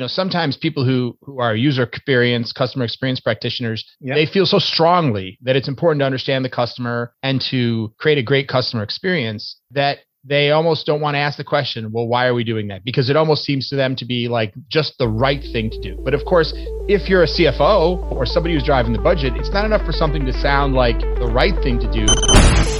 you know sometimes people who who are user experience customer experience practitioners yep. they feel so strongly that it's important to understand the customer and to create a great customer experience that they almost don't want to ask the question, well, why are we doing that? Because it almost seems to them to be like just the right thing to do. But of course, if you're a CFO or somebody who's driving the budget, it's not enough for something to sound like the right thing to do.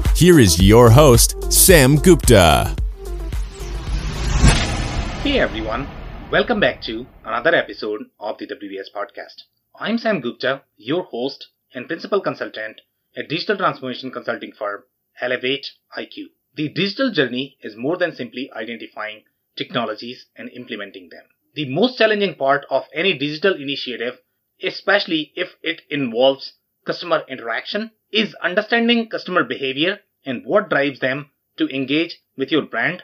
here is your host, Sam Gupta. Hey everyone, welcome back to another episode of the WBS podcast. I'm Sam Gupta, your host and principal consultant at digital transformation consulting firm Elevate IQ. The digital journey is more than simply identifying technologies and implementing them. The most challenging part of any digital initiative, especially if it involves customer interaction, is understanding customer behavior and what drives them to engage with your brand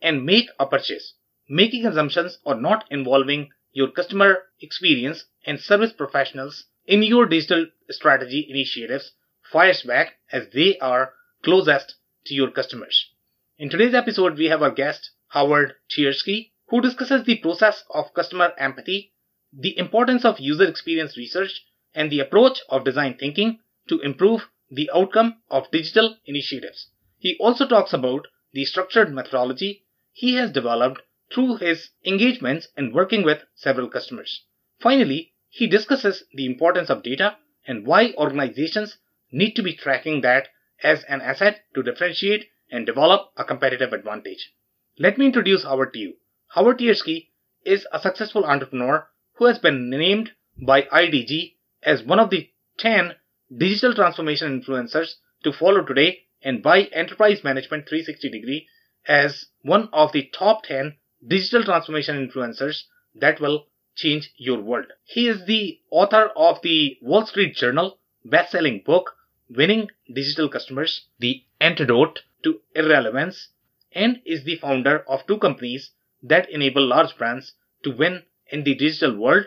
and make a purchase. Making assumptions or not involving your customer experience and service professionals in your digital strategy initiatives fires back as they are closest to your customers. In today's episode, we have our guest, Howard Tiersky, who discusses the process of customer empathy, the importance of user experience research, and the approach of design thinking to improve the outcome of digital initiatives. He also talks about the structured methodology he has developed through his engagements and working with several customers. Finally, he discusses the importance of data and why organizations need to be tracking that as an asset to differentiate and develop a competitive advantage. Let me introduce Howard to you. Howard Tiersky is a successful entrepreneur who has been named by IDG as one of the 10 digital transformation influencers to follow today and by Enterprise Management 360 Degree as one of the top 10 digital transformation influencers that will change your world. He is the author of the Wall Street Journal best-selling book Winning Digital Customers: The Antidote to Irrelevance and is the founder of two companies that enable large brands to win in the digital world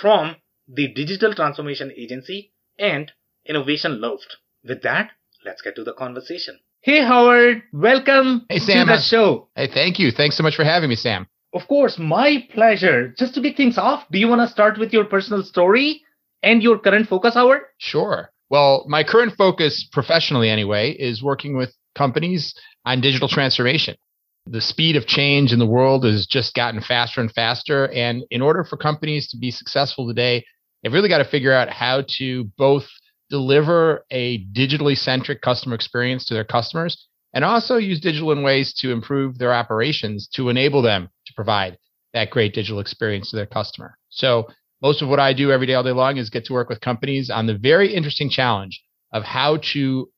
from the Digital Transformation Agency and Innovation Loft. With that, let's get to the conversation. Hey Howard, welcome hey, Sam. to the show. Hey, thank you. Thanks so much for having me, Sam. Of course, my pleasure. Just to kick things off, do you want to start with your personal story and your current focus, Howard? Sure. Well, my current focus, professionally anyway, is working with companies on digital transformation. The speed of change in the world has just gotten faster and faster. And in order for companies to be successful today, they've really got to figure out how to both deliver a digitally centric customer experience to their customers and also use digital in ways to improve their operations to enable them to provide that great digital experience to their customer. So most of what I do every day, all day long is get to work with companies on the very interesting challenge of how to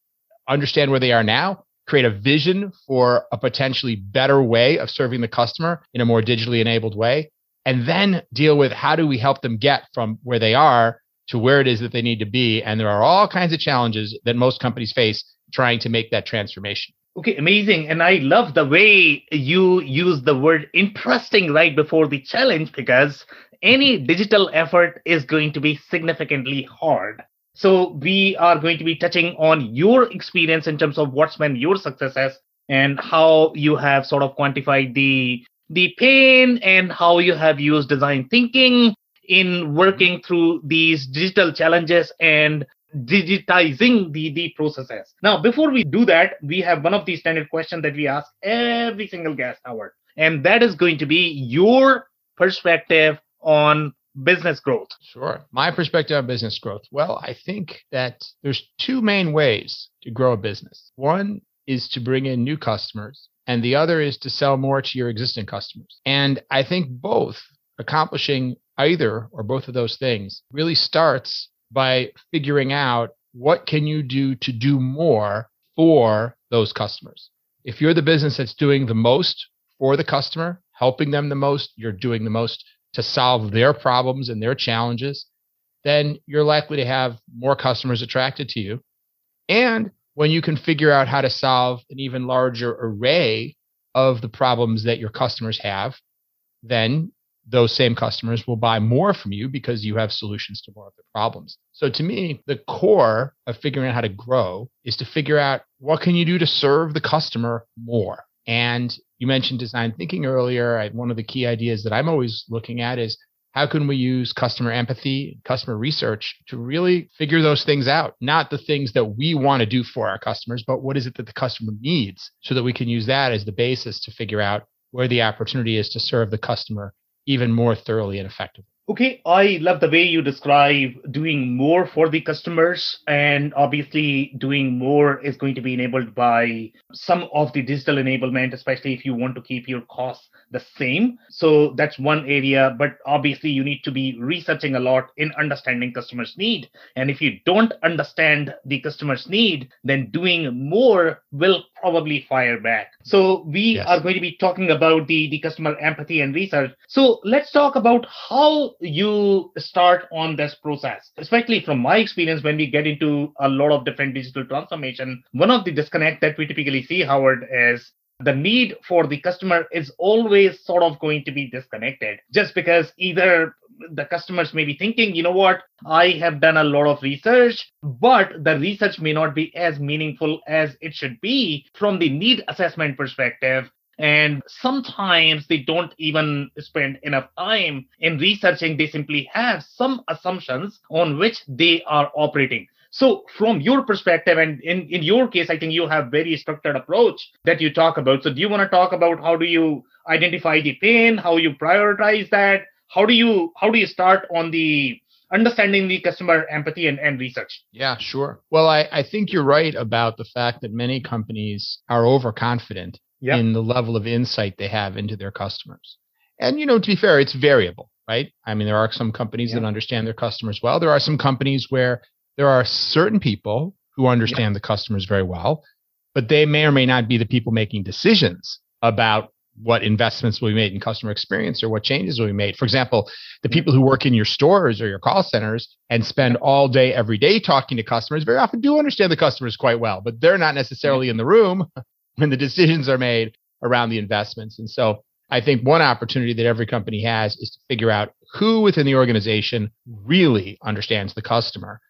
understand where they are now, create a vision for a potentially better way of serving the customer in a more digitally enabled way, and then deal with how do we help them get from where they are to where it is that they need to be. And there are all kinds of challenges that most companies face trying to make that transformation. Okay, amazing. And I love the way you use the word interesting right before the challenge because any mm-hmm. digital effort is going to be significantly hard. So we are going to be touching on your experience in terms of what's been your successes and how you have sort of quantified the the pain and how you have used design thinking in working through these digital challenges and digitizing the, the processes. Now, before we do that, we have one of the standard questions that we ask every single guest, Howard, and that is going to be your perspective on business growth. Sure. My perspective on business growth. Well, I think that there's two main ways to grow a business. One is to bring in new customers, and the other is to sell more to your existing customers. And I think both accomplishing either or both of those things really starts by figuring out what can you do to do more for those customers. If you're the business that's doing the most for the customer, helping them the most, you're doing the most to solve their problems and their challenges, then you're likely to have more customers attracted to you. And when you can figure out how to solve an even larger array of the problems that your customers have, then those same customers will buy more from you because you have solutions to more of their problems. So to me, the core of figuring out how to grow is to figure out what can you do to serve the customer more. And you mentioned design thinking earlier. I, one of the key ideas that I'm always looking at is how can we use customer empathy, customer research to really figure those things out? Not the things that we want to do for our customers, but what is it that the customer needs so that we can use that as the basis to figure out where the opportunity is to serve the customer even more thoroughly and effectively. Okay, I love the way you describe doing more for the customers, and obviously, doing more is going to be enabled by some of the digital enablement, especially if you want to keep your costs the same. So that's one area, but obviously, you need to be researching a lot in understanding customers' need. And if you don't understand the customer's need, then doing more will probably fire back. So we yes. are going to be talking about the, the customer empathy and research. So let's talk about how you start on this process, especially from my experience when we get into a lot of different digital transformation. One of the disconnect that we typically see, Howard, is the need for the customer is always sort of going to be disconnected just because either the customers may be thinking, you know what, I have done a lot of research, but the research may not be as meaningful as it should be from the need assessment perspective. And sometimes they don't even spend enough time in researching. They simply have some assumptions on which they are operating. So from your perspective, and in, in your case, I think you have very structured approach that you talk about. So do you want to talk about how do you identify the pain, how you prioritize that? How do you how do you start on the understanding the customer empathy and, and research. Yeah, sure. Well, I, I think you're right about the fact that many companies are overconfident yep. in the level of insight they have into their customers. And, you know, to be fair, it's variable, right? I mean, there are some companies yep. that understand their customers well. There are some companies where there are certain people who understand yep. the customers very well, but they may or may not be the people making decisions about what investments will be made in customer experience or what changes will be made. For example, the people who work in your stores or your call centers and spend all day, every day talking to customers very often do understand the customers quite well, but they're not necessarily in the room when the decisions are made around the investments. And so I think one opportunity that every company has is to figure out who within the organization really understands the customer.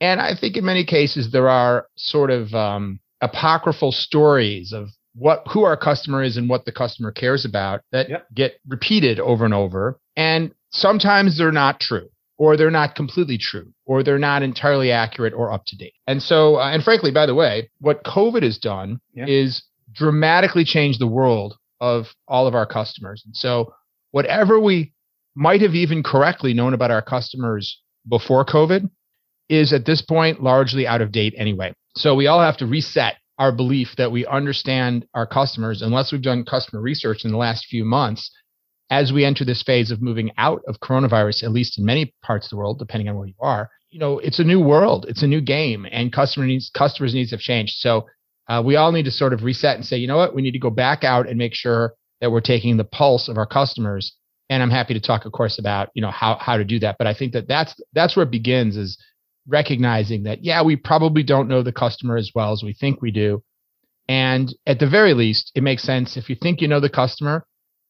And I think in many cases there are sort of um, apocryphal stories of what who our customer is and what the customer cares about that yep. get repeated over and over. And sometimes they're not true or they're not completely true, or they're not entirely accurate or up to date. And so, uh, and frankly, by the way, what COVID has done is dramatically change the world of all of our customers. And so, whatever we might have even correctly known about our customers before COVID is at this point largely out of date anyway. So, we all have to reset our belief that we understand our customers unless we've done customer research in the last few months as we enter this phase of moving out of coronavirus at least in many parts of the world depending on where you are you know it's a new world it's a new game and customer needs customers needs have changed so uh, we all need to sort of reset and say you know what we need to go back out and make sure that we're taking the pulse of our customers and i'm happy to talk of course about you know how, how to do that but i think that that's that's where it begins is recognizing that, yeah, we probably don't know the customer as well as we think we do. And at the very least, it makes sense if you think you know the customer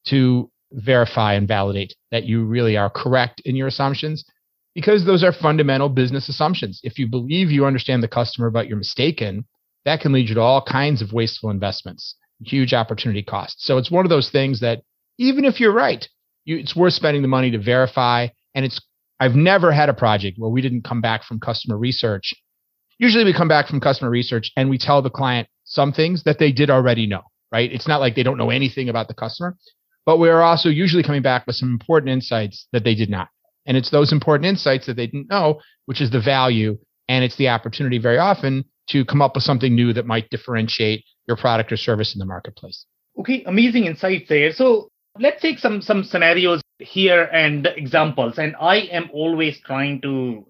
to verify and validate that you really are correct in your assumptions because those are fundamental business assumptions. If you believe you understand the customer but you're mistaken, that can lead you to all kinds of wasteful investments, huge opportunity costs. So it's one of those things that even if you're right, you, it's worth spending the money to verify. And it's I've never had a project where we didn't come back from customer research. Usually we come back from customer research and we tell the client some things that they did already know, right? It's not like they don't know anything about the customer, but we're also usually coming back with some important insights that they did not. And it's those important insights that they didn't know, which is the value. And it's the opportunity very often to come up with something new that might differentiate your product or service in the marketplace. Okay, amazing insight there. So let's take some some scenarios here and examples and i am always trying to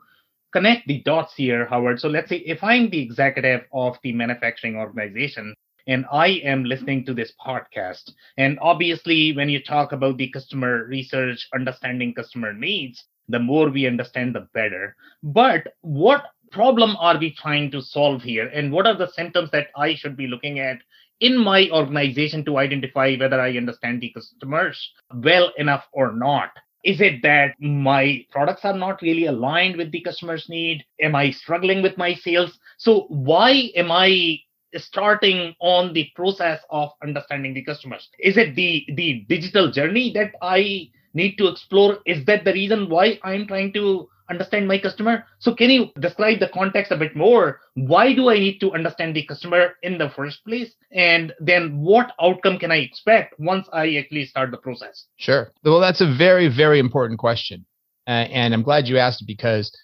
connect the dots here howard so let's say if i'm the executive of the manufacturing organization and I am listening to this podcast. And obviously, when you talk about the customer research, understanding customer needs, the more we understand, the better. But what problem are we trying to solve here? And what are the symptoms that I should be looking at in my organization to identify whether I understand the customers well enough or not? Is it that my products are not really aligned with the customer's need? Am I struggling with my sales? So, why am I starting on the process of understanding the customers? Is it the, the digital journey that I need to explore? Is that the reason why I'm trying to understand my customer. So can you describe the context a bit more? Why do I need to understand the customer in the first place? And then what outcome can I expect once I actually start the process? Sure. Well, that's a very, very important question. Uh, and I'm glad you asked it because,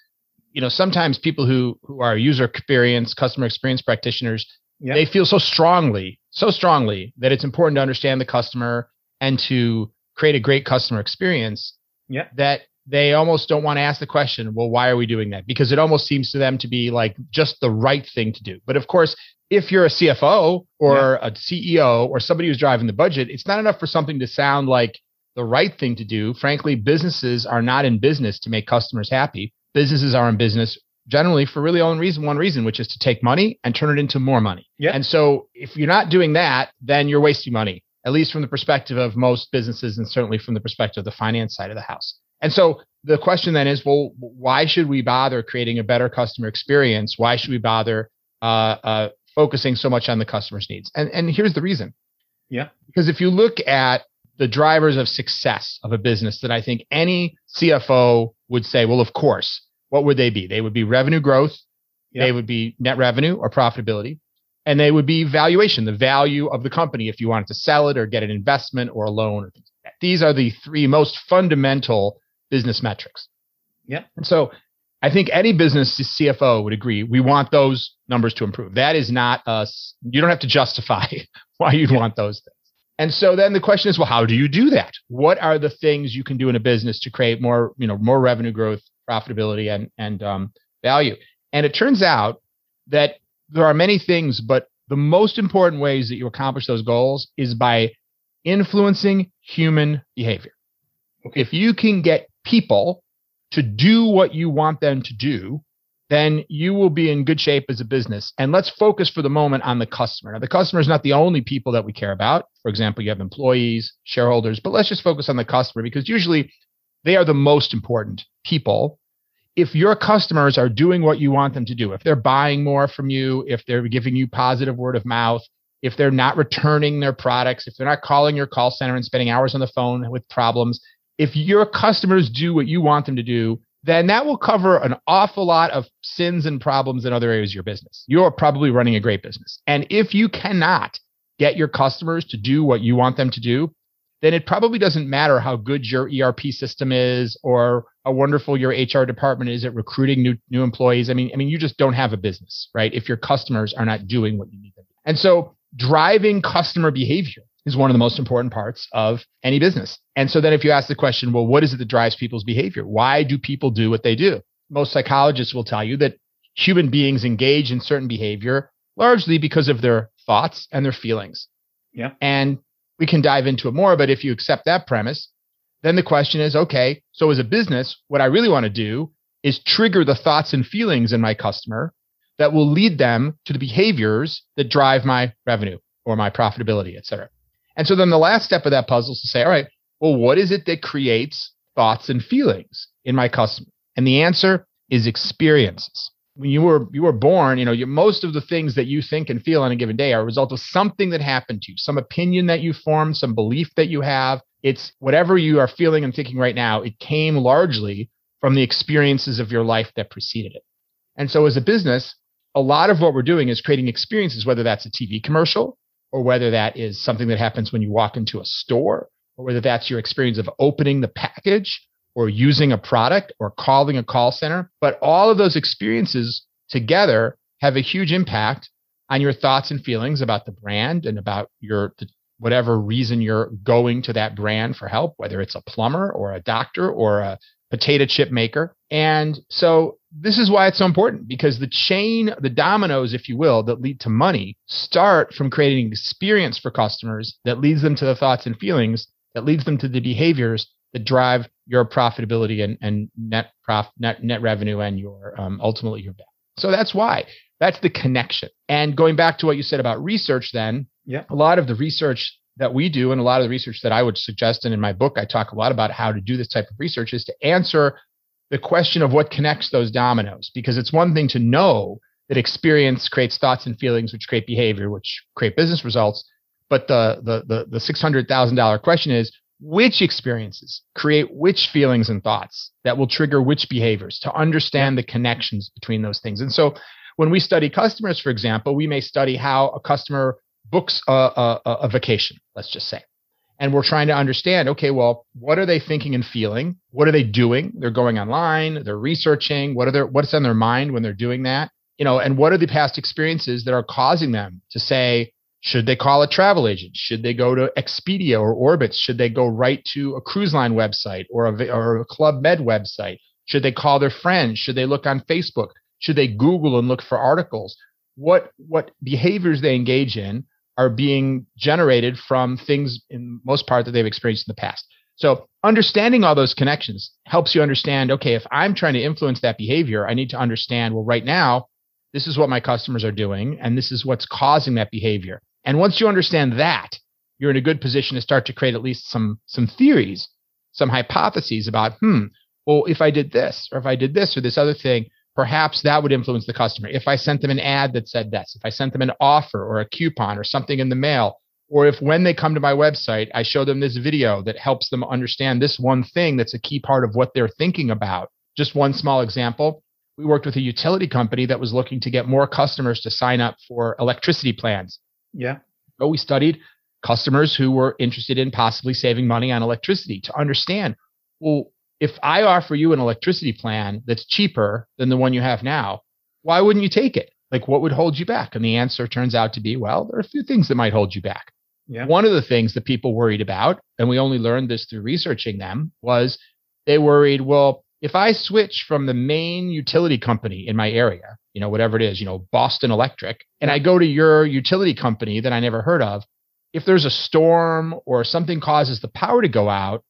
you know, sometimes people who, who are user experience, customer experience practitioners, yep. they feel so strongly, so strongly that it's important to understand the customer and to create a great customer experience yeah. that they almost don't want to ask the question, well, why are we doing that? Because it almost seems to them to be like just the right thing to do. But of course, if you're a CFO or yeah. a CEO or somebody who's driving the budget, it's not enough for something to sound like the right thing to do. Frankly, businesses are not in business to make customers happy. Businesses are in business generally for really only reason one reason which is to take money and turn it into more money yeah. and so if you're not doing that then you're wasting money at least from the perspective of most businesses and certainly from the perspective of the finance side of the house and so the question then is, well, why should we bother creating a better customer experience? Why should we bother uh, uh, focusing so much on the customer's needs? And and here's the reason. Yeah. Because if you look at the drivers of success of a business that I think any CFO would say, well, of course, what would they be? They would be revenue growth, they would be net revenue or profitability, and they would be valuation, the value of the company if you wanted to sell it or get an investment or a loan or things like that. These are the three most fundamental business metrics. Yeah. And so I think any business CFO would agree we want those numbers to improve. That is not us. You don't have to justify why you'd yeah. want those things. And so then the question is, well, how do you do that? What are the things you can do in a business to create more, you know, more revenue growth, profitability, and and um, value? And it turns out that there are many things, but the most important ways that you accomplish those goals is by influencing human behavior. Okay. If you can get people to do what you want them to do, then you will be in good shape as a business. And let's focus for the moment on the customer. Now, the customer is not the only people that we care about. For example, you have employees, shareholders, but let's just focus on the customer because usually they are the most important people. If your customers are doing what you want them to do, if they're buying more from you, if they're giving you positive word of mouth, if they're not returning their products, if they're not calling your call center and spending hours on the phone with problems, if your customers do what you want them to do, then that will cover an awful lot of sins and problems in other areas of your business. You're probably running a great business. And if you cannot get your customers to do what you want them to do, then it probably doesn't matter how good your ERP system is or how wonderful your HR department is at recruiting new new employees. I mean, I mean, you just don't have a business, right? If your customers are not doing what you need them to. And so driving customer behavior is one of the most important parts of any business. And so then if you ask the question, well, what is it that drives people's behavior? Why do people do what they do? Most psychologists will tell you that human beings engage in certain behavior largely because of their thoughts and their feelings. Yeah. And we can dive into it more, but if you accept that premise, then the question is, okay, so as a business, what I really want to do is trigger the thoughts and feelings in my customer that will lead them to the behaviors that drive my revenue or my profitability, et cetera. And so then the last step of that puzzle is to say, all right, well, what is it that creates thoughts and feelings in my customer? And the answer is experiences. When you were you were born, you know, you, most of the things that you think and feel on a given day are a result of something that happened to you, some opinion that you formed, some belief that you have. It's whatever you are feeling and thinking right now. It came largely from the experiences of your life that preceded it. And so, as a business, a lot of what we're doing is creating experiences, whether that's a TV commercial, or whether that is something that happens when you walk into a store, or whether that's your experience of opening the package or using a product or calling a call center. But all of those experiences together have a huge impact on your thoughts and feelings about the brand and about your whatever reason you're going to that brand for help, whether it's a plumber or a doctor or a potato chip maker. And so this is why it's so important because the chain, the dominoes, if you will, that lead to money start from creating experience for customers that leads them to the thoughts and feelings that leads them to the behaviors that drive your profitability and, and net prof net net revenue and your um, ultimately your bet. So that's why that's the connection. And going back to what you said about research, then yeah, a lot of the research that we do and a lot of the research that I would suggest, and in my book I talk a lot about how to do this type of research, is to answer the question of what connects those dominoes. Because it's one thing to know that experience creates thoughts and feelings, which create behavior, which create business results. But the the the, the six hundred thousand dollar question is which experiences create which feelings and thoughts that will trigger which behaviors to understand the connections between those things. And so when we study customers, for example, we may study how a customer books a, a, a vacation, let's just say. And we're trying to understand, okay, well, what are they thinking and feeling? What are they doing? They're going online, they're researching, what are their what's on their mind when they're doing that? You know, and what are the past experiences that are causing them to say, should they call a travel agent? Should they go to Expedia or Orbitz? Should they go right to a cruise line website or a, or a Club Med website? Should they call their friends? Should they look on Facebook? Should they Google and look for articles? What what behaviors they engage in are being generated from things in most part that they've experienced in the past. So understanding all those connections helps you understand, okay, if I'm trying to influence that behavior, I need to understand, well, right now, this is what my customers are doing, and this is what's causing that behavior. And once you understand that, you're in a good position to start to create at least some some theories, some hypotheses about, hmm, well, if I did this, or if I did this or this other thing, perhaps that would influence the customer. If I sent them an ad that said this, if I sent them an offer or a coupon or something in the mail, or if when they come to my website, I show them this video that helps them understand this one thing that's a key part of what they're thinking about. Just one small example. We worked with a utility company that was looking to get more customers to sign up for electricity plans. Yeah. So we studied customers who were interested in possibly saving money on electricity to understand, well, if I offer you an electricity plan that's cheaper than the one you have now, why wouldn't you take it? Like, what would hold you back? And the answer turns out to be, well, there are a few things that might hold you back. Yeah. One of the things that people worried about, and we only learned this through researching them, was they worried, well, if I switch from the main utility company in my area, you know, whatever it is, you know, Boston Electric, and I go to your utility company that I never heard of, if there's a storm or something causes the power to go out,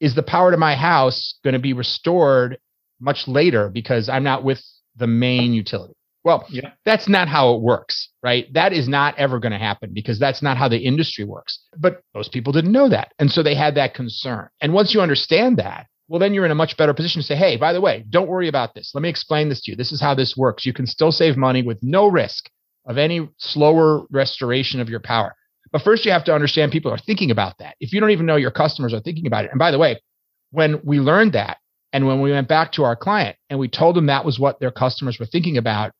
is the power to my house going to be restored much later because I'm not with the main utility? Well, yeah. that's not how it works, right? That is not ever going to happen because that's not how the industry works. But most people didn't know that. And so they had that concern. And once you understand that, well, then you're in a much better position to say, hey, by the way, don't worry about this. Let me explain this to you. This is how this works. You can still save money with no risk of any slower restoration of your power. But first, you have to understand people are thinking about that. If you don't even know your customers are thinking about it. And by the way, when we learned that, and when we went back to our client and we told them that was what their customers were thinking about,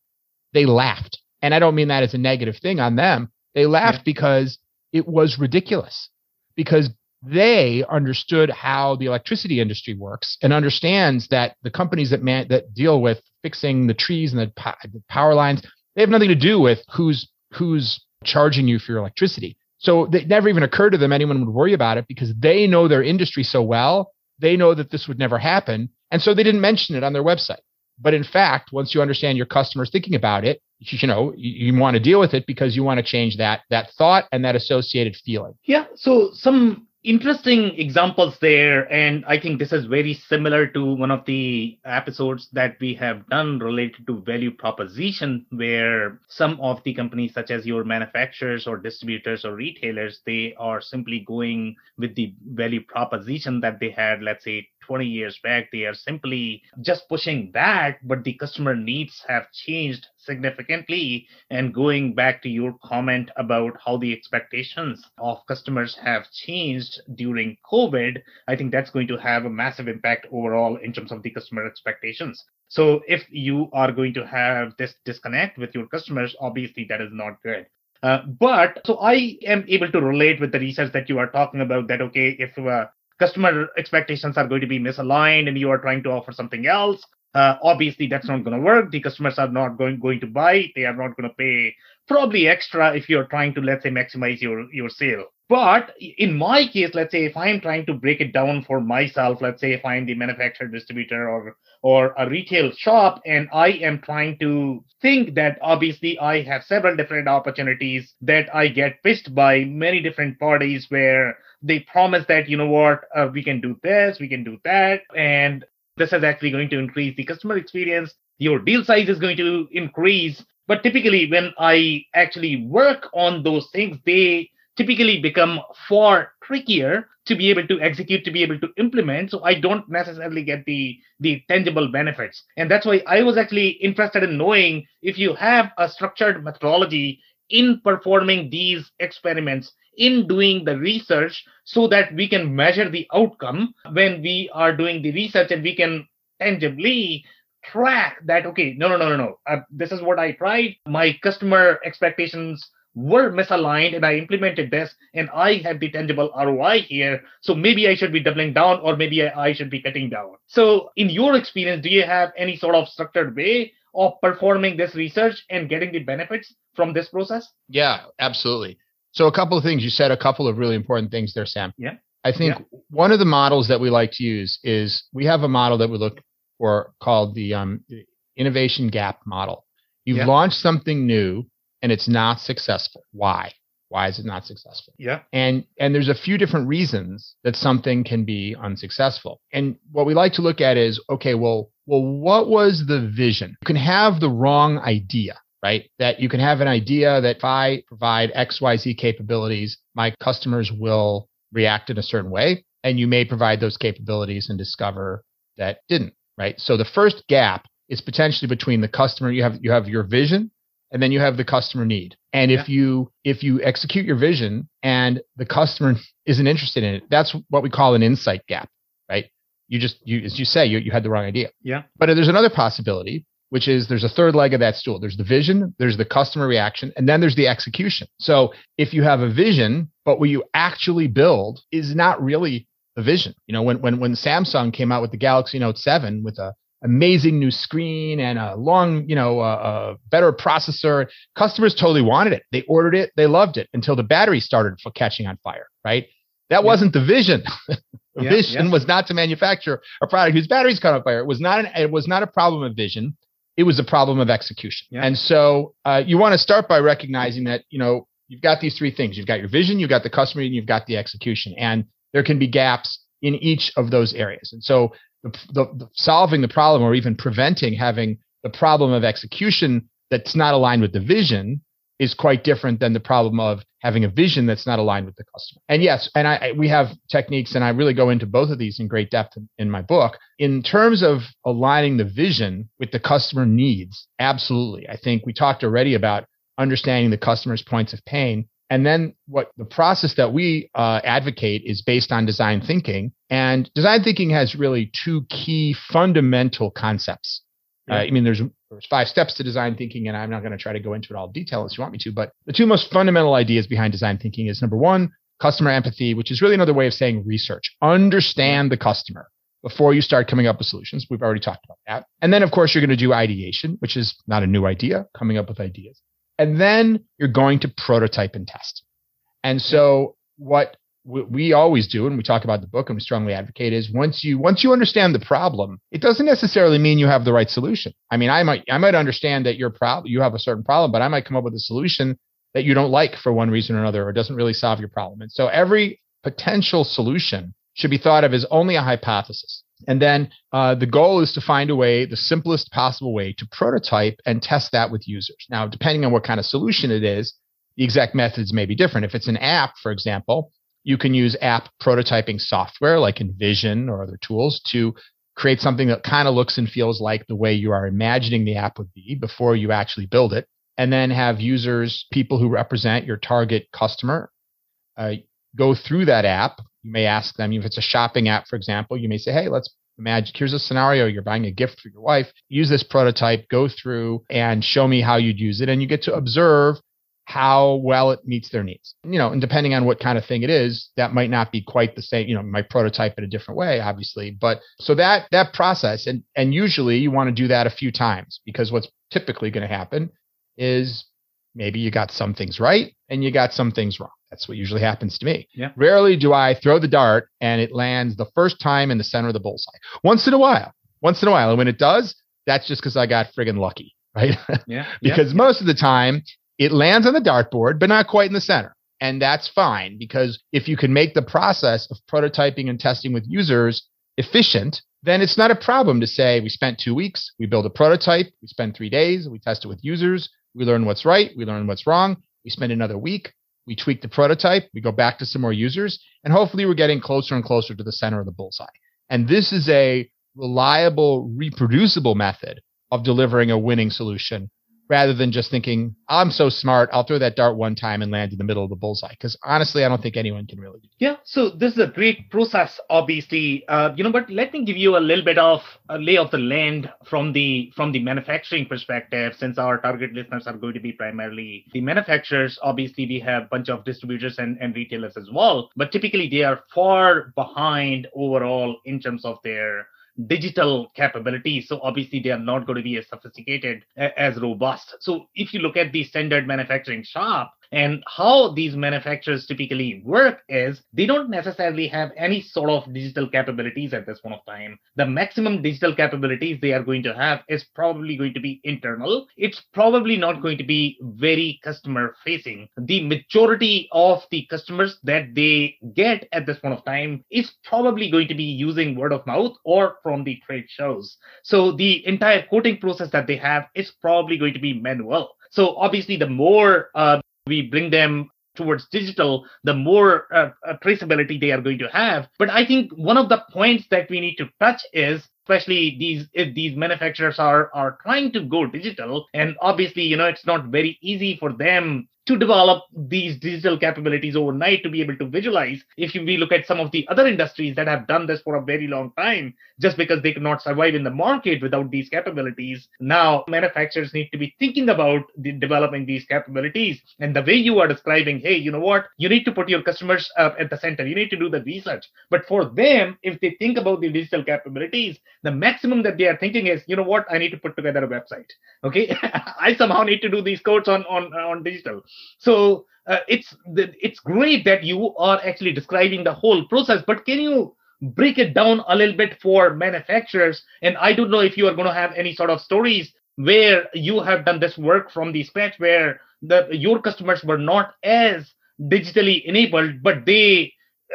they laughed. And I don't mean that as a negative thing on them. They laughed yeah. because it was ridiculous. Because they understood how the electricity industry works and understands that the companies that man, that deal with fixing the trees and the, po- the power lines they have nothing to do with who's who's charging you for your electricity so it never even occurred to them anyone would worry about it because they know their industry so well. They know that this would never happen. And so they didn't mention it on their website. But in fact once you understand your customers thinking about it you know you, you want to deal with it because you want to change that that thought and that associated feeling. Yeah so some interesting examples there and i think this is very similar to one of the episodes that we have done related to value proposition where some of the companies such as your manufacturers or distributors or retailers they are simply going with the value proposition that they had let's say 20 years back. They are simply just pushing back, but the customer needs have changed significantly. And going back to your comment about how the expectations of customers have changed during COVID, I think that's going to have a massive impact overall in terms of the customer expectations. So if you are going to have this disconnect with your customers, obviously that is not good. Uh, but so I am able to relate with the research that you are talking about that, okay, if uh, customer expectations are going to be misaligned and you are trying to offer something else uh, obviously that's not going to work. The customers are not going going to buy. They are not going to pay probably extra if you're trying to let's say maximize your your sale. But in my case, let's say if I'm trying to break it down for myself, let's say if I'm the manufacturer distributor or or a retail shop and I am trying to think that obviously I have several different opportunities that I get pitched by many different parties where they promise that, you know what, uh, we can do this, we can do that. And this is actually going to increase the customer experience. Your deal size is going to increase. But typically, when I actually work on those things, they typically become far trickier to be able to execute to be able to implement so i don't necessarily get the the tangible benefits and that's why i was actually interested in knowing if you have a structured methodology in performing these experiments in doing the research so that we can measure the outcome when we are doing the research and we can tangibly track that okay no no no no no uh, this is what i tried my customer expectations were misaligned and I implemented this and I have the tangible ROI here. So maybe I should be doubling down or maybe I should be cutting down. So, in your experience, do you have any sort of structured way of performing this research and getting the benefits from this process? Yeah, absolutely. So, a couple of things you said, a couple of really important things there, Sam. Yeah. I think yeah. one of the models that we like to use is we have a model that we look for called the um, innovation gap model. You've yeah. launched something new and it's not successful. Why? Why is it not successful? Yeah. And and there's a few different reasons that something can be unsuccessful. And what we like to look at is okay, well, well what was the vision? You can have the wrong idea, right? That you can have an idea that if I provide XYZ capabilities, my customers will react in a certain way and you may provide those capabilities and discover that didn't, right? So the first gap is potentially between the customer you have you have your vision and then you have the customer need. And yeah. if you if you execute your vision and the customer isn't interested in it, that's what we call an insight gap, right? You just you as you say you you had the wrong idea. Yeah. But there's another possibility, which is there's a third leg of that stool. There's the vision, there's the customer reaction, and then there's the execution. So if you have a vision, but what you actually build is not really the vision. You know, when when when Samsung came out with the Galaxy Note 7 with a amazing new screen and a long, you know, uh, a better processor. Customers totally wanted it. They ordered it. They loved it until the battery started catching on fire, right? That yeah. wasn't the vision. the yeah, vision was not to manufacture a product whose batteries caught on fire. It was not an, it was not a problem of vision. It was a problem of execution. Yeah. And so uh, you want to start by recognizing that, you know, you've got these three things. You've got your vision, you've got the customer, and you've got the execution. And there can be gaps in each of those areas. And so the, the, the solving the problem or even preventing having the problem of execution that's not aligned with the vision is quite different than the problem of having a vision that's not aligned with the customer. And yes, and I, we have techniques, and I really go into both of these in great depth in, in, my book. In terms of aligning the vision with the customer needs, absolutely. I think we talked already about understanding the customer's points of pain. And then what the process that we uh, advocate is based on design thinking. And design thinking has really two key fundamental concepts. Yeah. Uh, I mean, there's there's five steps to design thinking, and I'm not going to try to go into it all detail unless you want me to. But the two most fundamental ideas behind design thinking is number one, customer empathy, which is really another way of saying research. Understand the customer before you start coming up with solutions. We've already talked about that. And then, of course, you're going to do ideation, which is not a new idea, coming up with ideas. And then you're going to prototype and test. And so what we always do, and we talk about the book and we strongly advocate is once you once you understand the problem, it doesn't necessarily mean you have the right solution. I mean, I might I might understand that your problem you have a certain problem, but I might come up with a solution that you don't like for one reason or another, or doesn't really solve your problem. And so every potential solution should be thought of as only a hypothesis. And then uh, the goal is to find a way, the simplest possible way to prototype and test that with users. Now, depending on what kind of solution it is, the exact methods may be different. If it's an app, for example, you can use app prototyping software like InVision or other tools to create something that kind of looks and feels like the way you are imagining the app would be before you actually build it. And then have users, people who represent your target customer, uh, go through that app you may ask them if it's a shopping app, for example, you may say, hey, let's imagine here's a scenario you're buying a gift for your wife. Use this prototype, go through and show me how you'd use it. And you get to observe how well it meets their needs. You know, and depending on what kind of thing it is, that might not be quite the same, you know, my prototype in a different way, obviously. But so that that process and and usually you want to do that a few times because what's typically going to happen is maybe you got some things right and you got some things wrong That's what usually happens to me. Yeah. Rarely do I throw the dart and it lands the first time in the center of the bullseye. Once in a while, once in a while. And when it does, that's just because I got friggin' lucky, right? Yeah. because most of the time it lands on the dartboard, but not quite in the center. And that's fine because if you can make the process of prototyping and testing with users efficient, then it's not a problem to say we spent two weeks, we build a prototype, we spend three days, we test it with users, we learn what's right, we learn what's wrong, we spend another week, we tweak the prototype, we go back to some more users, and hopefully we're getting closer and closer to the center of the bullseye. And this is a reliable, reproducible method of delivering a winning solution rather than just thinking, I'm so smart, I'll throw that dart one time and land in the middle of the bullseye. Because honestly, I don't think anyone can really do Yeah, so this is a great process, obviously. Uh, you know, but let me give you a little bit of a lay of the land from the from the manufacturing perspective, since our target listeners are going to be primarily the manufacturers. Obviously, we have a bunch of distributors and, and retailers as well, but typically they are far behind overall in terms of their digital capabilities. So obviously they are not going to be as sophisticated as robust. So if you look at the standard manufacturing shop, and how these manufacturers typically work is they don't necessarily have any sort of digital capabilities at this point of time. The maximum digital capabilities they are going to have is probably going to be internal. It's probably not going to be very customer facing. The majority of the customers that they get at this point of time is probably going to be using word of mouth or from the trade shows. So the entire quoting process that they have is probably going to be manual. So obviously, the more uh, we bring them towards digital, the more uh, uh, traceability they are going to have. But I think one of the points that we need to touch is especially these these manufacturers are are trying to go digital and obviously you know it's not very easy for them to develop these digital capabilities overnight to be able to visualize. If we look at some of the other industries that have done this for a very long time, just because they could not survive in the market without these capabilities, now manufacturers need to be thinking about the developing these capabilities. And the way you are describing, hey, you know what? You need to put your customers at the center. You need to do the research. But for them, if they think about the digital capabilities, the maximum that they are thinking is, you know what? I need to put together a website. Okay, I somehow need to do these codes on on on digital. So uh, it's it's great that you are actually describing the whole process, but can you break it down a little bit for manufacturers? And I don't know if you are going to have any sort of stories where you have done this work from the scratch, where the your customers were not as digitally enabled, but they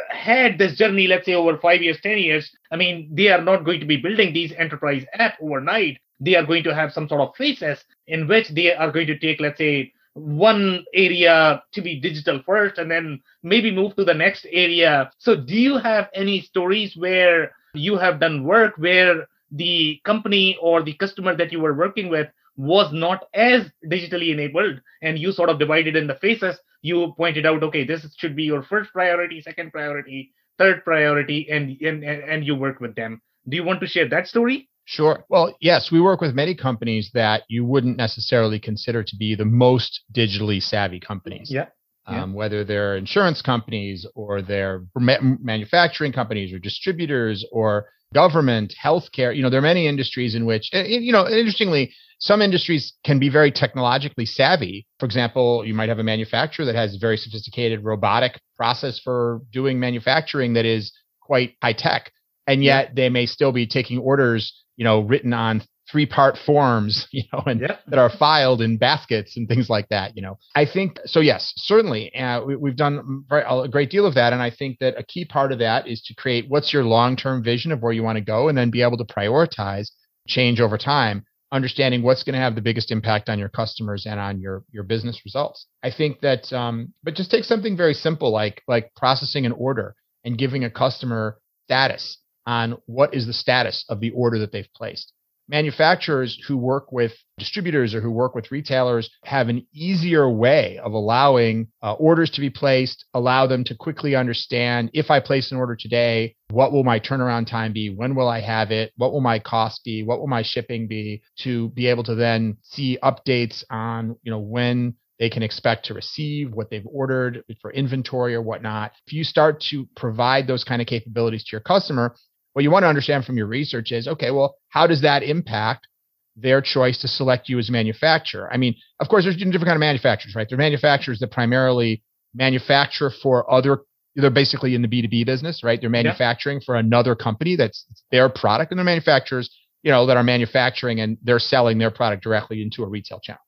had this journey, let's say over five years, 10 years, I mean, they are not going to be building these enterprise app overnight. They are going to have some sort of phases in which they are going to take, let's say, one area to be digital first and then maybe move to the next area. So, do you have any stories where you have done work where the company or the customer that you were working with was not as digitally enabled and you sort of divided in the phases? You pointed out, okay, this should be your first priority, second priority, third priority, and and, and you work with them. Do you want to share that story? Sure. Well, yes, we work with many companies that you wouldn't necessarily consider to be the most digitally savvy companies. Yeah. Um, whether they're insurance companies or they're ma- manufacturing companies or distributors or government, healthcare. You know, there are many industries in which, you know, interestingly, some industries can be very technologically savvy. For example, you might have a manufacturer that has a very sophisticated robotic process for doing manufacturing that is quite high tech, and yet yeah. they may still be taking orders you know, written on three part forms, you know, and yep. that are filed in baskets and things like that, you know. I think so, yes, certainly. Uh, we, have done a great deal of that. And I think that a key part of that is to create what's your long term vision of where you want to go and then be able to prioritize change over time understanding what's going to have the biggest impact on your customers and on your your business results i think that um, but just take something very simple like like processing an order and giving a customer status on what is the status of the order that they've placed. Manufacturers who work with distributors or who work with retailers have an easier way of allowing uh, orders to be placed, allow them to quickly understand if I place an order today, what will my turnaround time be? When will I have it? What will my cost be? What will my shipping be? To be able to then see updates on, you know, when they can expect to receive, what they've ordered for inventory or whatnot. If you start to provide those kind of capabilities to your customer, what you want to understand from your research is okay, well, how does that impact their choice to select you as a manufacturer? I mean, of course, there's different kind of manufacturers, right? There are manufacturers that primarily manufacture for other they're basically in the B2B business, right? They're manufacturing yeah. for another company that's their product and they're manufacturers, you know, that are manufacturing and they're selling their product directly into a retail channel.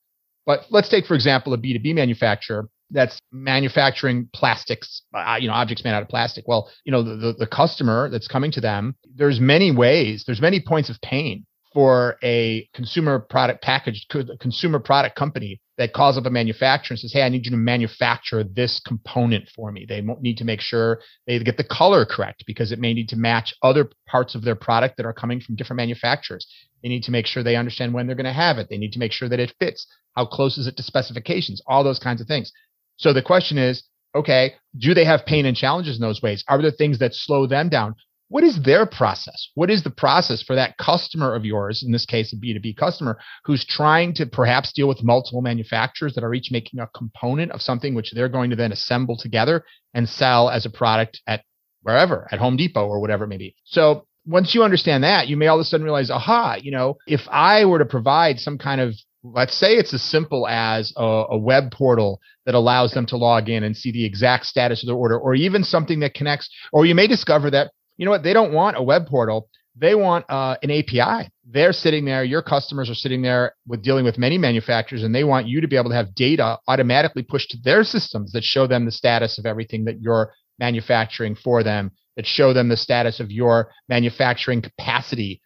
But let's take, for example, a B2B manufacturer that's manufacturing plastics, uh, you know, objects made out of plastic. Well, you know, the, the, the customer that's coming to them, there's many ways, there's many points of pain for a consumer product package, consumer product company that calls up a manufacturer and says, Hey, I need you to manufacture this component for me. They need to make sure they get the color correct because it may need to match other parts of their product that are coming from different manufacturers. They need to make sure they understand when they're going to have it. They need to make sure that it fits. How close is it to specifications? All those kinds of things. So the question is, okay, do they have pain and challenges in those ways? Are there things that slow them down? what is their process? What is the process for that customer of yours, in this case, a B2B customer, who's trying to perhaps deal with multiple manufacturers that are each making a component of something which they're going to then assemble together and sell as a product at wherever, at Home Depot or whatever it may be. So once you understand that, you may all of a sudden realize, aha, you know, if I were to provide some kind of let's say it's as simple as a, a, web portal that allows them to log in and see the exact status of their order, or even something that connects, or you may discover that you know what? They don't want a web portal. They want uh, an API. They're sitting there. Your customers are sitting there with dealing with many manufacturers, and they want you to be able to have data automatically pushed to their systems that show them the status of everything that you're manufacturing for them, that show them the status of your manufacturing capacity.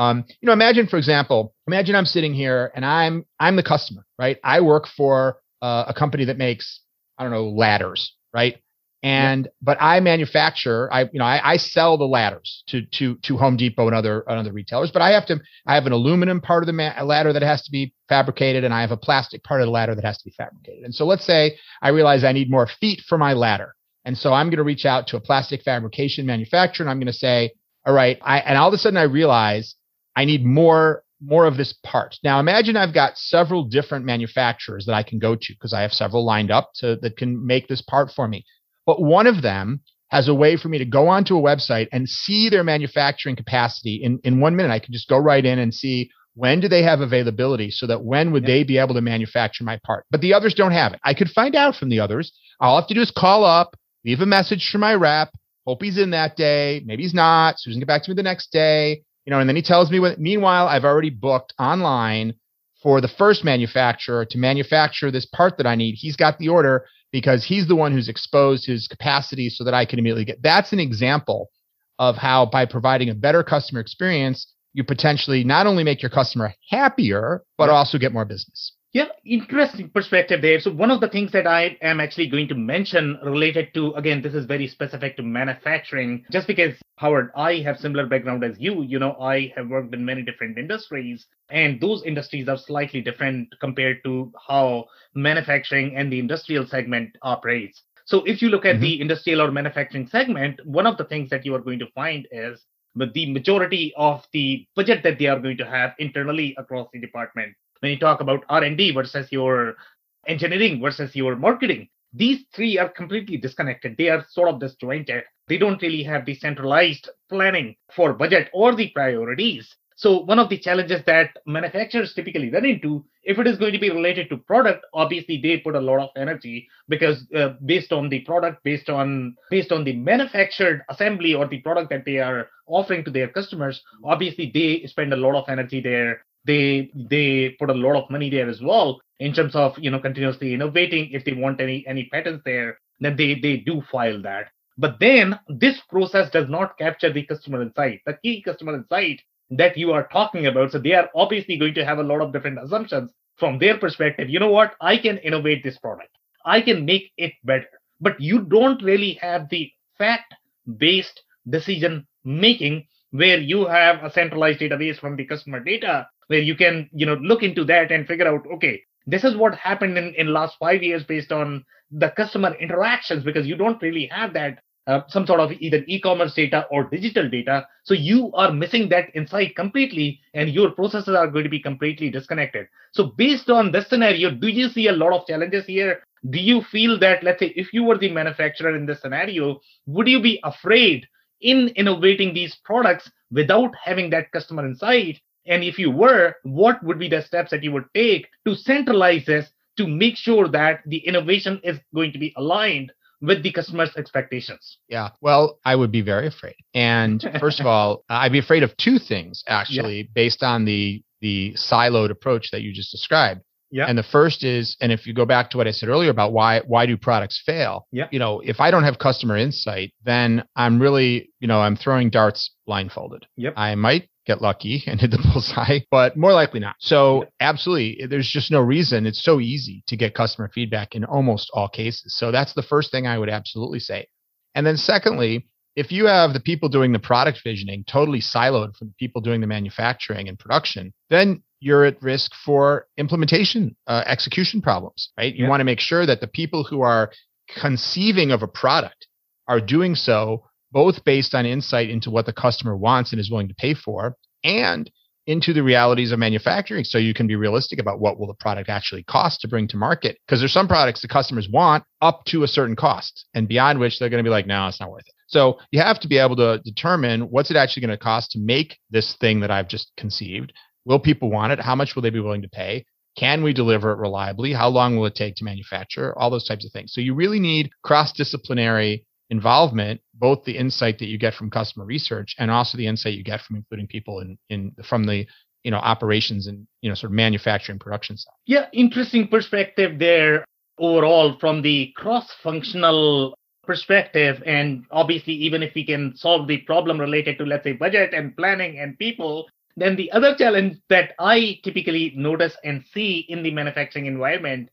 Um, you know, imagine, for example, imagine I'm sitting here and I'm I'm the customer, right? I work for uh, a company that makes I don't know ladders, right? And yeah. but I manufacture, I you know, I, I sell the ladders to to to Home Depot and other other retailers. But I have to, I have an aluminum part of the ma- ladder that has to be fabricated, and I have a plastic part of the ladder that has to be fabricated. And so let's say I realize I need more feet for my ladder, and so I'm going to reach out to a plastic fabrication manufacturer, and I'm going to say, all right, I and all of a sudden I realize I need more more of this part. Now imagine I've got several different manufacturers that I can go to because I have several lined up to that can make this part for me. But one of them has a way for me to go onto a website and see their manufacturing capacity in, in one minute. I can just go right in and see when do they have availability so that when would they be able to manufacture my part. But the others don't have it. I could find out from the others. All I have to do is call up, leave a message for my rep, hope he's in that day. Maybe he's not. Susan get back to me the next day. You know, and then he tells me what meanwhile I've already booked online for the first manufacturer to manufacture this part that I need. He's got the order because he's the one who's exposed his capacity so that I can immediately get. That's an example of how by providing a better customer experience, you potentially not only make your customer happier, but also get more business. Yeah, interesting perspective there. So one of the things that I am actually going to mention related to, again, this is very specific to manufacturing, just because Howard, I have similar background as you. You know, I have worked in many different industries and those industries are slightly different compared to how manufacturing and the industrial segment operates. So if you look at mm-hmm. the industrial or manufacturing segment, one of the things that you are going to find is the majority of the budget that they are going to have internally across the department when you talk about r&d versus your engineering versus your marketing these three are completely disconnected. They are sort of disjointed they don't really have the centralized planning for budget or the priorities. So one of the challenges that manufacturers typically run into, if it is going to be related to product, obviously they put a lot of energy because uh, based on the product, based on based on the manufactured assembly or the product that they are offering to their customers, obviously they spend a lot of energy there they they put a lot of money there as well in terms of you know continuously innovating if they want any any patents there then they they do file that. But then this process does not capture the customer insight. The key customer insight that you are talking about so they are obviously going to have a lot of different assumptions from their perspective. You know what? I can innovate this product. I can make it better. But you don't really have the fact based decision making where you have a centralized database from the customer data where you can you know look into that and figure out okay this is what happened in in last five years based on the customer interactions because you don't really have that uh, some sort of either e-commerce data or digital data. So you are missing that insight completely and your processes are going to be completely disconnected. So based on this scenario do you see a lot of challenges here? Do you feel that let's say if you were the manufacturer in this scenario would you be afraid in innovating these products without having that customer insight and if you were, what would be the steps that you would take to centralize this to make sure that the innovation is going to be aligned with the customer's expectations? Yeah. Well, I would be very afraid. And first of all, uh, I'd be afraid of two things actually, yeah. based on the the siloed approach that you just described. Yeah. And the first is, and if you go back to what I said earlier about why why do products fail? Yeah. You know, if I don't have customer insight, then I'm really, you know, I'm throwing darts blindfolded. Yep. I might get lucky and hit the bullseye, but more likely not. So absolutely, there's just no reason. It's so easy to get customer feedback in almost all cases. So that's the first thing I would absolutely say. And then secondly, if you have the people doing the product visioning totally siloed from the people doing the manufacturing and production, then you're at risk for implementation uh, execution problems, right? You want to make sure that the people who are conceiving of a product are doing so both based on insight into what the customer wants and is willing to pay for and into the realities of manufacturing so you can be realistic about what will the product actually cost to bring to market because there's some products the customers want up to a certain cost and beyond which they're going to be like no it's not worth it so you have to be able to determine what's it actually going to cost to make this thing that i've just conceived Will people want it? How much will they be willing to pay? Can we deliver it reliably? How long will it take to manufacture? All those types of things. So you really need cross disciplinary involvement, both the insight that you get from customer research and also the insight you get from including people in, in from the you know operations and you know sort of manufacturing production side. Yeah, interesting perspective there overall from the cross functional perspective and obviously even if we can solve the problem related to let's say budget and planning and people then the other challenge that I typically notice and see in the manufacturing environment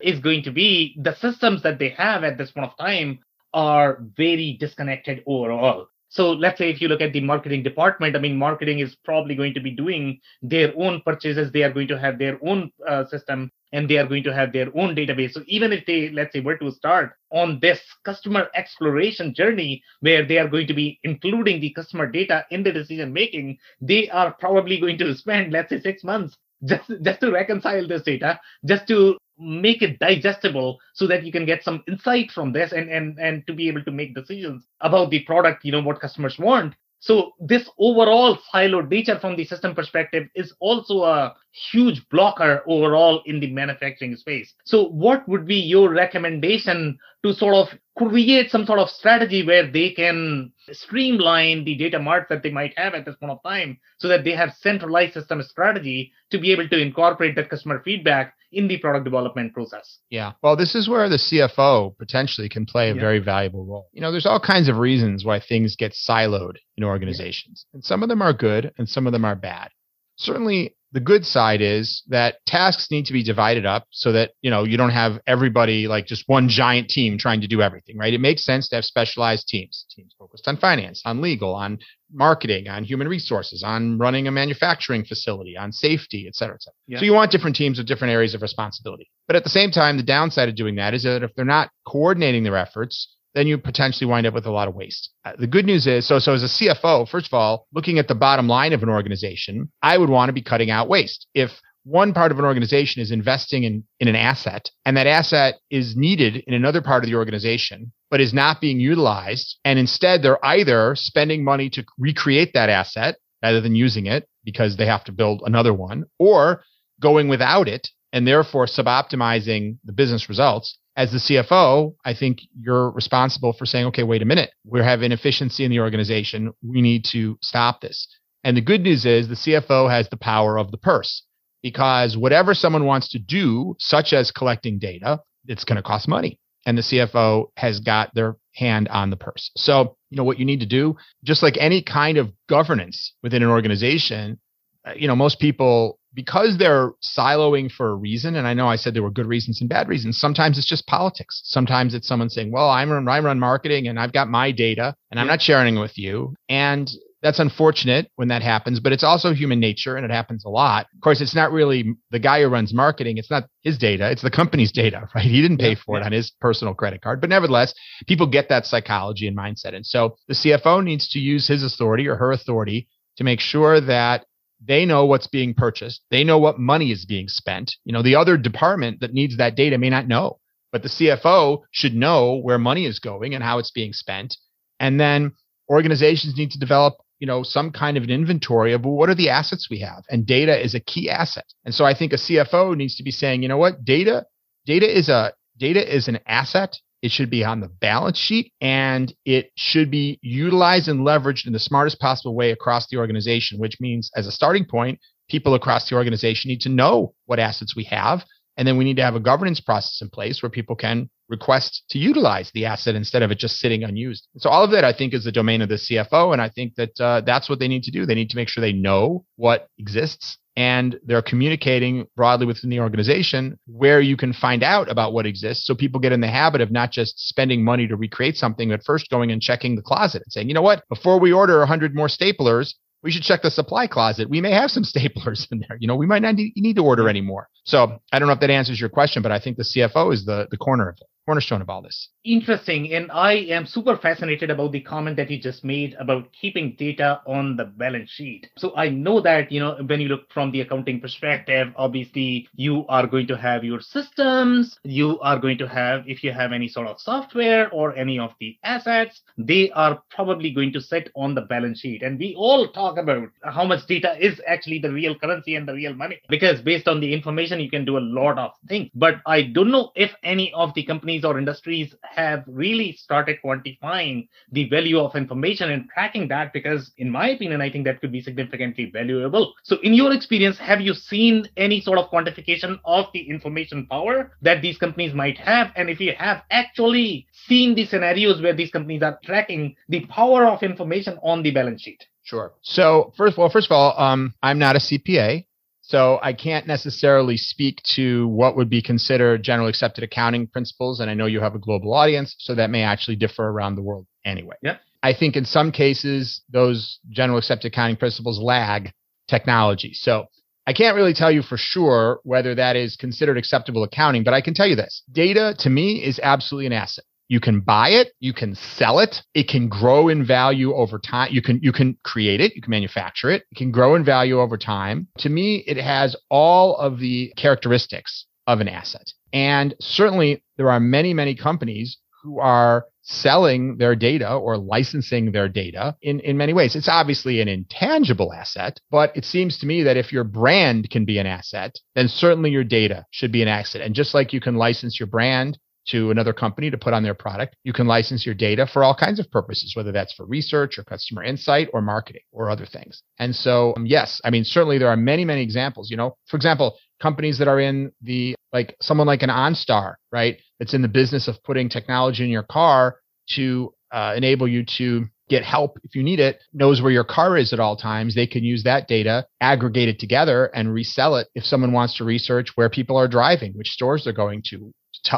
is going to be the systems that they have at this point of time are very disconnected overall. So let's say if you look at the marketing department, I mean, marketing is probably going to be doing their own purchases. They are going to have their own uh, system and they are going to have their own database. So even if they, let's say, were to start on this customer exploration journey where they are going to be including the customer data in the decision making, they are probably going to spend, let's say, six months just just to reconcile this data, just to make it digestible so that you can get some insight from this and and and to be able to make decisions about the product you know what customers want so this overall siloed nature from the system perspective is also a huge blocker overall in the manufacturing space. So what would be your recommendation to sort of create some sort of strategy where they can streamline the data marts that they might have at this point of time so that they have centralized system strategy to be able to incorporate that customer feedback in the product development process. Yeah. Well, this is where the CFO potentially can play a yeah. very valuable role. You know, there's all kinds of reasons why things get siloed in organizations, yeah. and some of them are good and some of them are bad. Certainly, the good side is that tasks need to be divided up so that you know you don't have everybody like just one giant team trying to do everything right it makes sense to have specialized teams teams focused on finance on legal on marketing on human resources on running a manufacturing facility on safety et cetera et cetera yeah. so you want different teams with different areas of responsibility but at the same time the downside of doing that is that if they're not coordinating their efforts then you potentially wind up with a lot of waste. Uh, the good news is, so so as a CFO, first of all, looking at the bottom line of an organization, I would want to be cutting out waste. If one part of an organization is investing in, in an asset and that asset is needed in another part of the organization but is not being utilized and instead they're either spending money to recreate that asset rather than using it because they have to build another one or going without it and therefore suboptimizing the business results as the CFO, I think you're responsible for saying, okay, wait a minute, we have inefficiency in the organization. We need to stop this. And the good news is the CFO has the power of the purse because whatever someone wants to do, such as collecting data, it's going to cost money. And the CFO has got their hand on the purse. So, you know, what you need to do, just like any kind of governance within an organization, uh, you know, most people because they're siloing for a reason, and I know I said there were good reasons and bad reasons. Sometimes it's just politics. Sometimes it's someone saying, "Well, I run, I run marketing, and I've got my data, and I'm not sharing it with you." And that's unfortunate when that happens, but it's also human nature, and it happens a lot. Of course, it's not really the guy who runs marketing; it's not his data; it's the company's data, right? He didn't pay for yeah. it on his personal credit card, but nevertheless, people get that psychology and mindset, and so the CFO needs to use his authority or her authority to make sure that they know what's being purchased. They know what money is being spent. You know, the other department that needs that data may not know, but the CFO should know where money is going and how it's being spent. And then organizations need to develop, you know, some kind of an inventory of well, what are the assets we have? And data is a key asset. And so I think a CFO needs to be saying, you know what, data data is a data is an asset. It should be on the balance sheet and it should be utilized and leveraged in the smartest possible way across the organization, which means as a starting point, people across the organization need to know what assets we have. And then we need to have a governance process in place where people can request to utilize the asset instead of it just sitting unused. So all of that, I think, is the domain of the CFO, and I think that uh, that's what they need to do. They need to make sure they know what exists and they're communicating broadly within the organization where you can find out about what exists so people get in the habit of not just spending money to recreate something but first going and checking the closet and saying you know what before we order 100 more staplers we should check the supply closet. We may have some staplers in there. You know, we might not need, to order anymore. So I don't know if that answers your question, but I think the CFO is the, the corner of it cornerstone of all this. Interesting. And I am super fascinated about the comment that you just made about keeping data on the balance sheet. So I know that, you know, when you look from the accounting perspective, obviously you are going to have your systems, you are going to have, if you have any sort of software or any of the assets, they are probably going to sit on the balance sheet. And we all talk about how much data is actually the real currency and the real money because based on the information, you can do a lot of things. But I don't know if any of the companies companies or industries have really started quantifying the value of information and tracking that because in my opinion i think that could be significantly valuable so in your experience have you seen any sort of quantification of the information power that these companies might have and if you have actually seen the scenarios where these companies are tracking the power of information on the balance sheet Sure. So first, well, first of all, um, I'm not a CPA. So I can't necessarily speak to what would be considered general accepted accounting principles. And I know you have a global audience, so that may actually differ around the world anyway. Yeah. I think in some cases, those general accepted accounting principles lag technology. So I can't really tell you for sure whether that is considered acceptable accounting, but I can tell you this data to me is absolutely an asset. You can buy it, you can sell it, it can grow in value over time. You can you can create it, you can manufacture it, it can grow in value over time. To me, it has all of the characteristics of an asset. And certainly there are many, many companies who are selling their data or licensing their data in, in many ways. It's obviously an intangible asset, but it seems to me that if your brand can be an asset, then certainly your data should be an asset. And just like you can license your brand to another company to put on their product. You can license your data for all kinds of purposes, whether that's for research or customer insight or marketing or other things. And so, um, yes, I mean, certainly there are many, many examples. You know, for example, companies that are in the, like someone like an OnStar, right? That's in the business of putting technology in your car to uh, enable you to get help if you need it, knows where your car is at all times. They can use that data, aggregate it together, and resell it if someone wants to research where people are driving, which stores they're going to,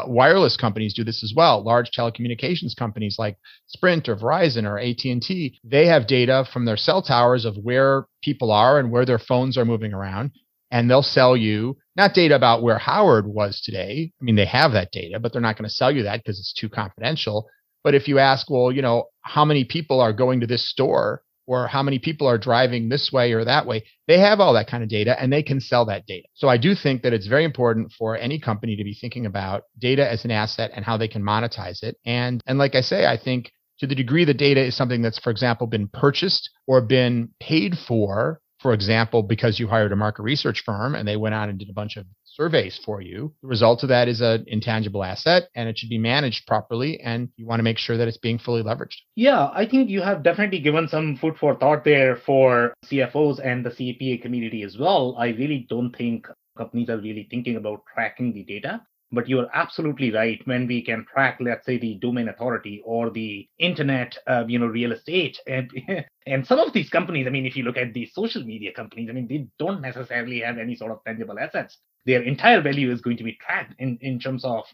wireless companies do this as well. Large telecommunications companies like Sprint or Verizon or AT&T, they have data from their cell towers of where people are and where their phones are moving around. And they'll sell you not data about where Howard was today. I mean, they have that data, but they're not going to sell you that because it's too confidential. But if you ask, well, you know, how many people are going to this store or how many people are driving this way or that way. They have all that kind of data and they can sell that data. So I do think that it's very important for any company to be thinking about data as an asset and how they can monetize it. And and like I say, I think to the degree the data is something that's, for example, been purchased or been paid for, for example, because you hired a market research firm and they went out and did a bunch of surveys for you. The result of that is an intangible asset and it should be managed properly. And you want to make sure that it's being fully leveraged. Yeah, I think you have definitely given some food for thought there for CFOs and the CPA community as well. I really don't think companies are really thinking about tracking the data. But you're absolutely right. When we can track, let's say, the domain authority or the internet, uh, you know, real estate, and and some of these companies, I mean, if you look at the social media companies, I mean, they don't necessarily have any sort of tangible assets their entire value is going to be tracked in, in terms of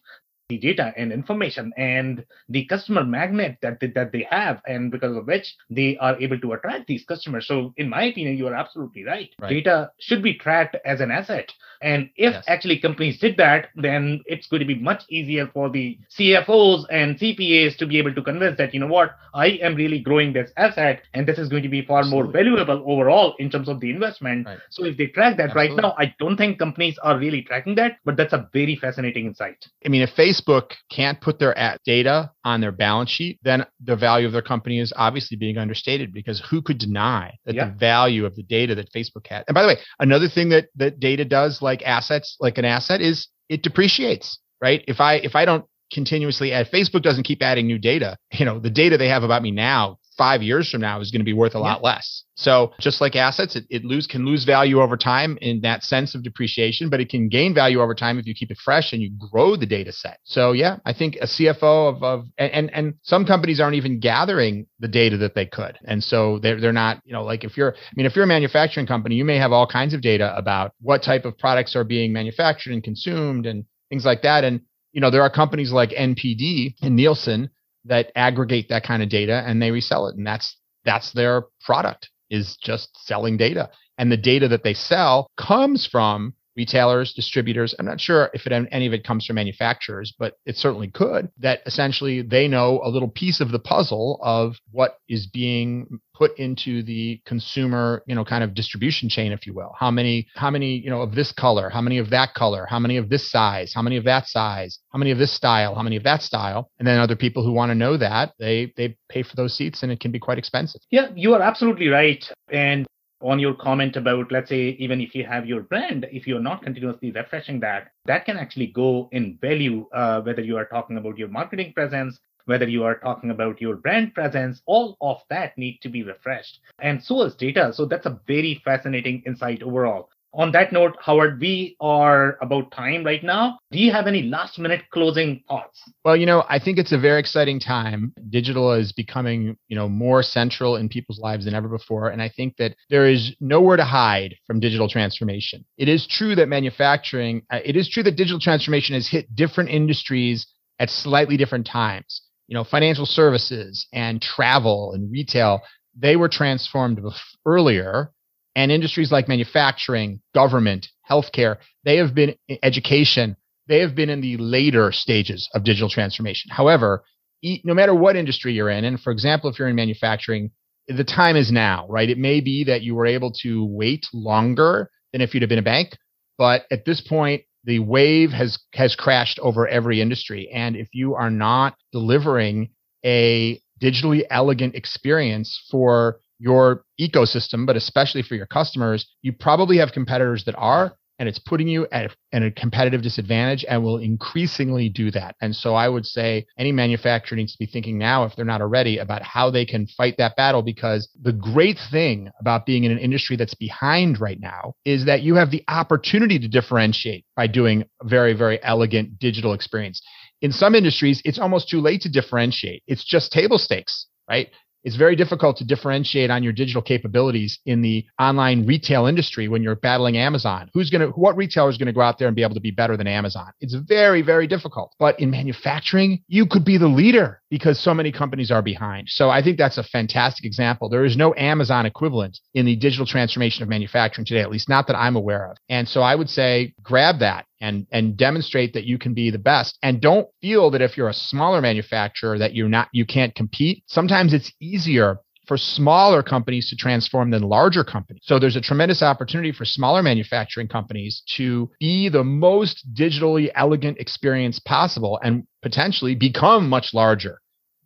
the data and information and the customer magnet that they, that they have and because of which they are able to attract these customers. So in my opinion you are absolutely right, right. data should be tracked as an asset and if yes. actually companies did that then it's going to be much easier for the cfos and cpas to be able to convince that you know what i am really growing this asset and this is going to be far absolutely. more valuable overall in terms of the investment right. so if they track that absolutely. right now i don't think companies are really tracking that but that's a very fascinating insight i mean if Facebook can't put their data on their balance sheet, then the value of their company is obviously being understated because who could deny that yeah. the value of the data that Facebook had? And by the way, another thing that, that data does like assets, like an asset is it depreciates. right? If I if I don't continuously add, Facebook doesn't keep adding new data. You know, the data they have about me now five years from now is going to be worth a yeah. lot less. So just like assets, it, it lose can lose value over time in that sense of depreciation, but it can gain value over time if you keep it fresh and you grow the data set. So yeah, I think a CFO of, of and and some companies aren't even gathering the data that they could. And so they're they're not, you know, like if you're I mean, if you're a manufacturing company, you may have all kinds of data about what type of products are being manufactured and consumed and things like that. And you know, there are companies like NPD and Nielsen that aggregate that kind of data and they resell it. And that's that's their product is just selling data. And the data that they sell comes from retailers, distributors. I'm not sure if it, any of it comes from manufacturers, but it certainly could. That essentially they know a little piece of the puzzle of what is being put into the consumer, you know, kind of distribution chain, if you will. How many, how many, you know, of this color, how many of that color, how many of this size, how many of that size, how many of this style, how many of that style, and then other people who want to know that they they pay for those seats, and it can be quite expensive. Yeah, you are absolutely right. And on your comment about, let's say, even if you have your brand, if you're not continuously refreshing that, that can actually go in value, uh, whether you are talking about your marketing presence, whether you are talking about your brand presence, all of that need to be refreshed. And so is data. So that's a very fascinating insight overall on that note, Howard, we are about time right now. Do you have any last minute closing thoughts? Well, you know, I think it's a very exciting time. Digital is becoming, you know, more central in people's lives than ever before. And I think that there is nowhere to hide from digital transformation. It is true that manufacturing, uh, it is true that digital transformation has hit different industries at slightly different times. You know, financial services and travel and retail, they were transformed earlier and industries like manufacturing, government, healthcare, they have been education, they have been in the later stages of digital transformation. However, no matter what industry you're in, and for example, if you're in manufacturing, the time is now, right? It may be that you were able to wait longer than if you'd have been a bank, but at this point, the wave has has crashed over every industry. And if you are not delivering a digitally elegant experience for your ecosystem, but especially for your customers, you probably have competitors that are, and it's putting you at a, at a competitive disadvantage and will increasingly do that. And so I would say any manufacturer needs to be thinking now, if they're not already, about how they can fight that battle because the great thing about being in an industry that's behind right now is that you have the opportunity to differentiate by doing a very, very elegant digital experience. In some industries, it's almost too late to differentiate. It's just table stakes, right? It's very difficult to differentiate on your digital capabilities in the online retail industry when you're battling Amazon. Who's going to, what retailer is going to go out there and be able to be better than Amazon? It's very, very difficult. But in manufacturing, you could be the leader because so many companies are behind. So I think that's a fantastic example. There is no Amazon equivalent in the digital transformation of manufacturing today, at least not that I'm aware of. And so I would say grab that and and demonstrate that you can be the best and don't feel that if you're a smaller manufacturer that you're not you can't compete sometimes it's easier for smaller companies to transform than larger companies. So there's a tremendous opportunity for smaller manufacturing companies to be the most digitally elegant experience possible and potentially become much larger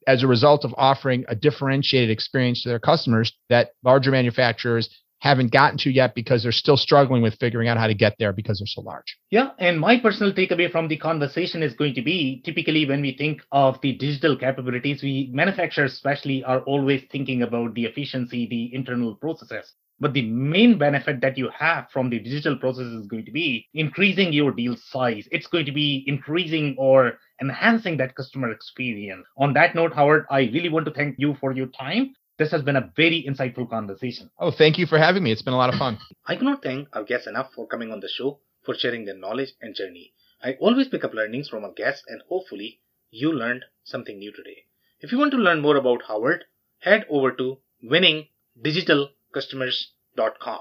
as a result of offering a differentiated experience to their customers that larger manufacturers haven't gotten to yet because they're still struggling with figuring out how to get there because they're so large. Yeah, and my personal takeaway from the conversation is going to be typically when we think of the digital capabilities, we manufacturers especially are always thinking about the efficiency, the internal processes. But the main benefit that you have from the digital process is going to be increasing your deal size. It's going to be increasing or enhancing that customer experience. On that note, Howard, I really want to thank you for your time this has been a very insightful conversation. Oh, thank you for having me. It's been a lot of fun. I cannot thank our guests enough for coming on the show, for sharing their knowledge and journey. I always pick up learnings from our guests, and hopefully, you learned something new today. If you want to learn more about Howard, head over to winningdigitalcustomers.com.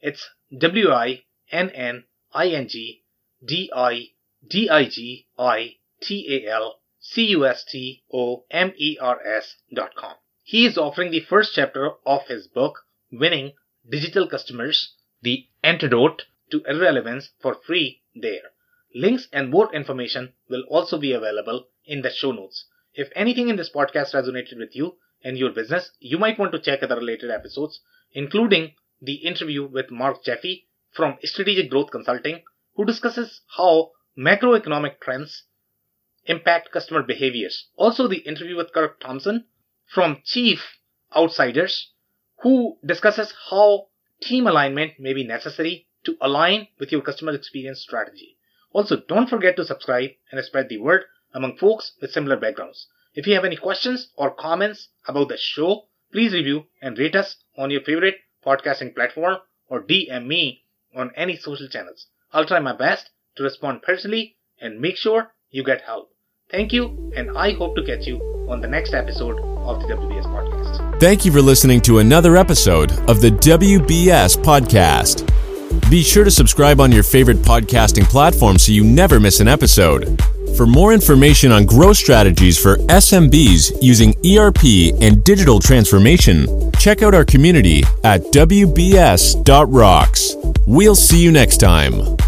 It's W I N N I N G D I D I G I T A L C U S T O M E R S.com. He is offering the first chapter of his book, Winning Digital Customers The Antidote to Irrelevance, for free there. Links and more information will also be available in the show notes. If anything in this podcast resonated with you and your business, you might want to check other related episodes, including the interview with Mark Jaffe from Strategic Growth Consulting, who discusses how macroeconomic trends impact customer behaviors. Also, the interview with Kirk Thompson from Chief Outsiders, who discusses how team alignment may be necessary to align with your customer experience strategy. Also, don't forget to subscribe and spread the word among folks with similar backgrounds. If you have any questions or comments about the show, please review and rate us on your favorite podcasting platform or DM me on any social channels. I'll try my best to respond personally and make sure you get help. Thank you, and I hope to catch you on the next episode of the WBS Podcast. Thank you for listening to another episode of the WBS Podcast. Be sure to subscribe on your favorite podcasting platform so you never miss an episode. For more information on growth strategies for SMBs using ERP and digital transformation, check out our community at WBS.rocks. We'll see you next time.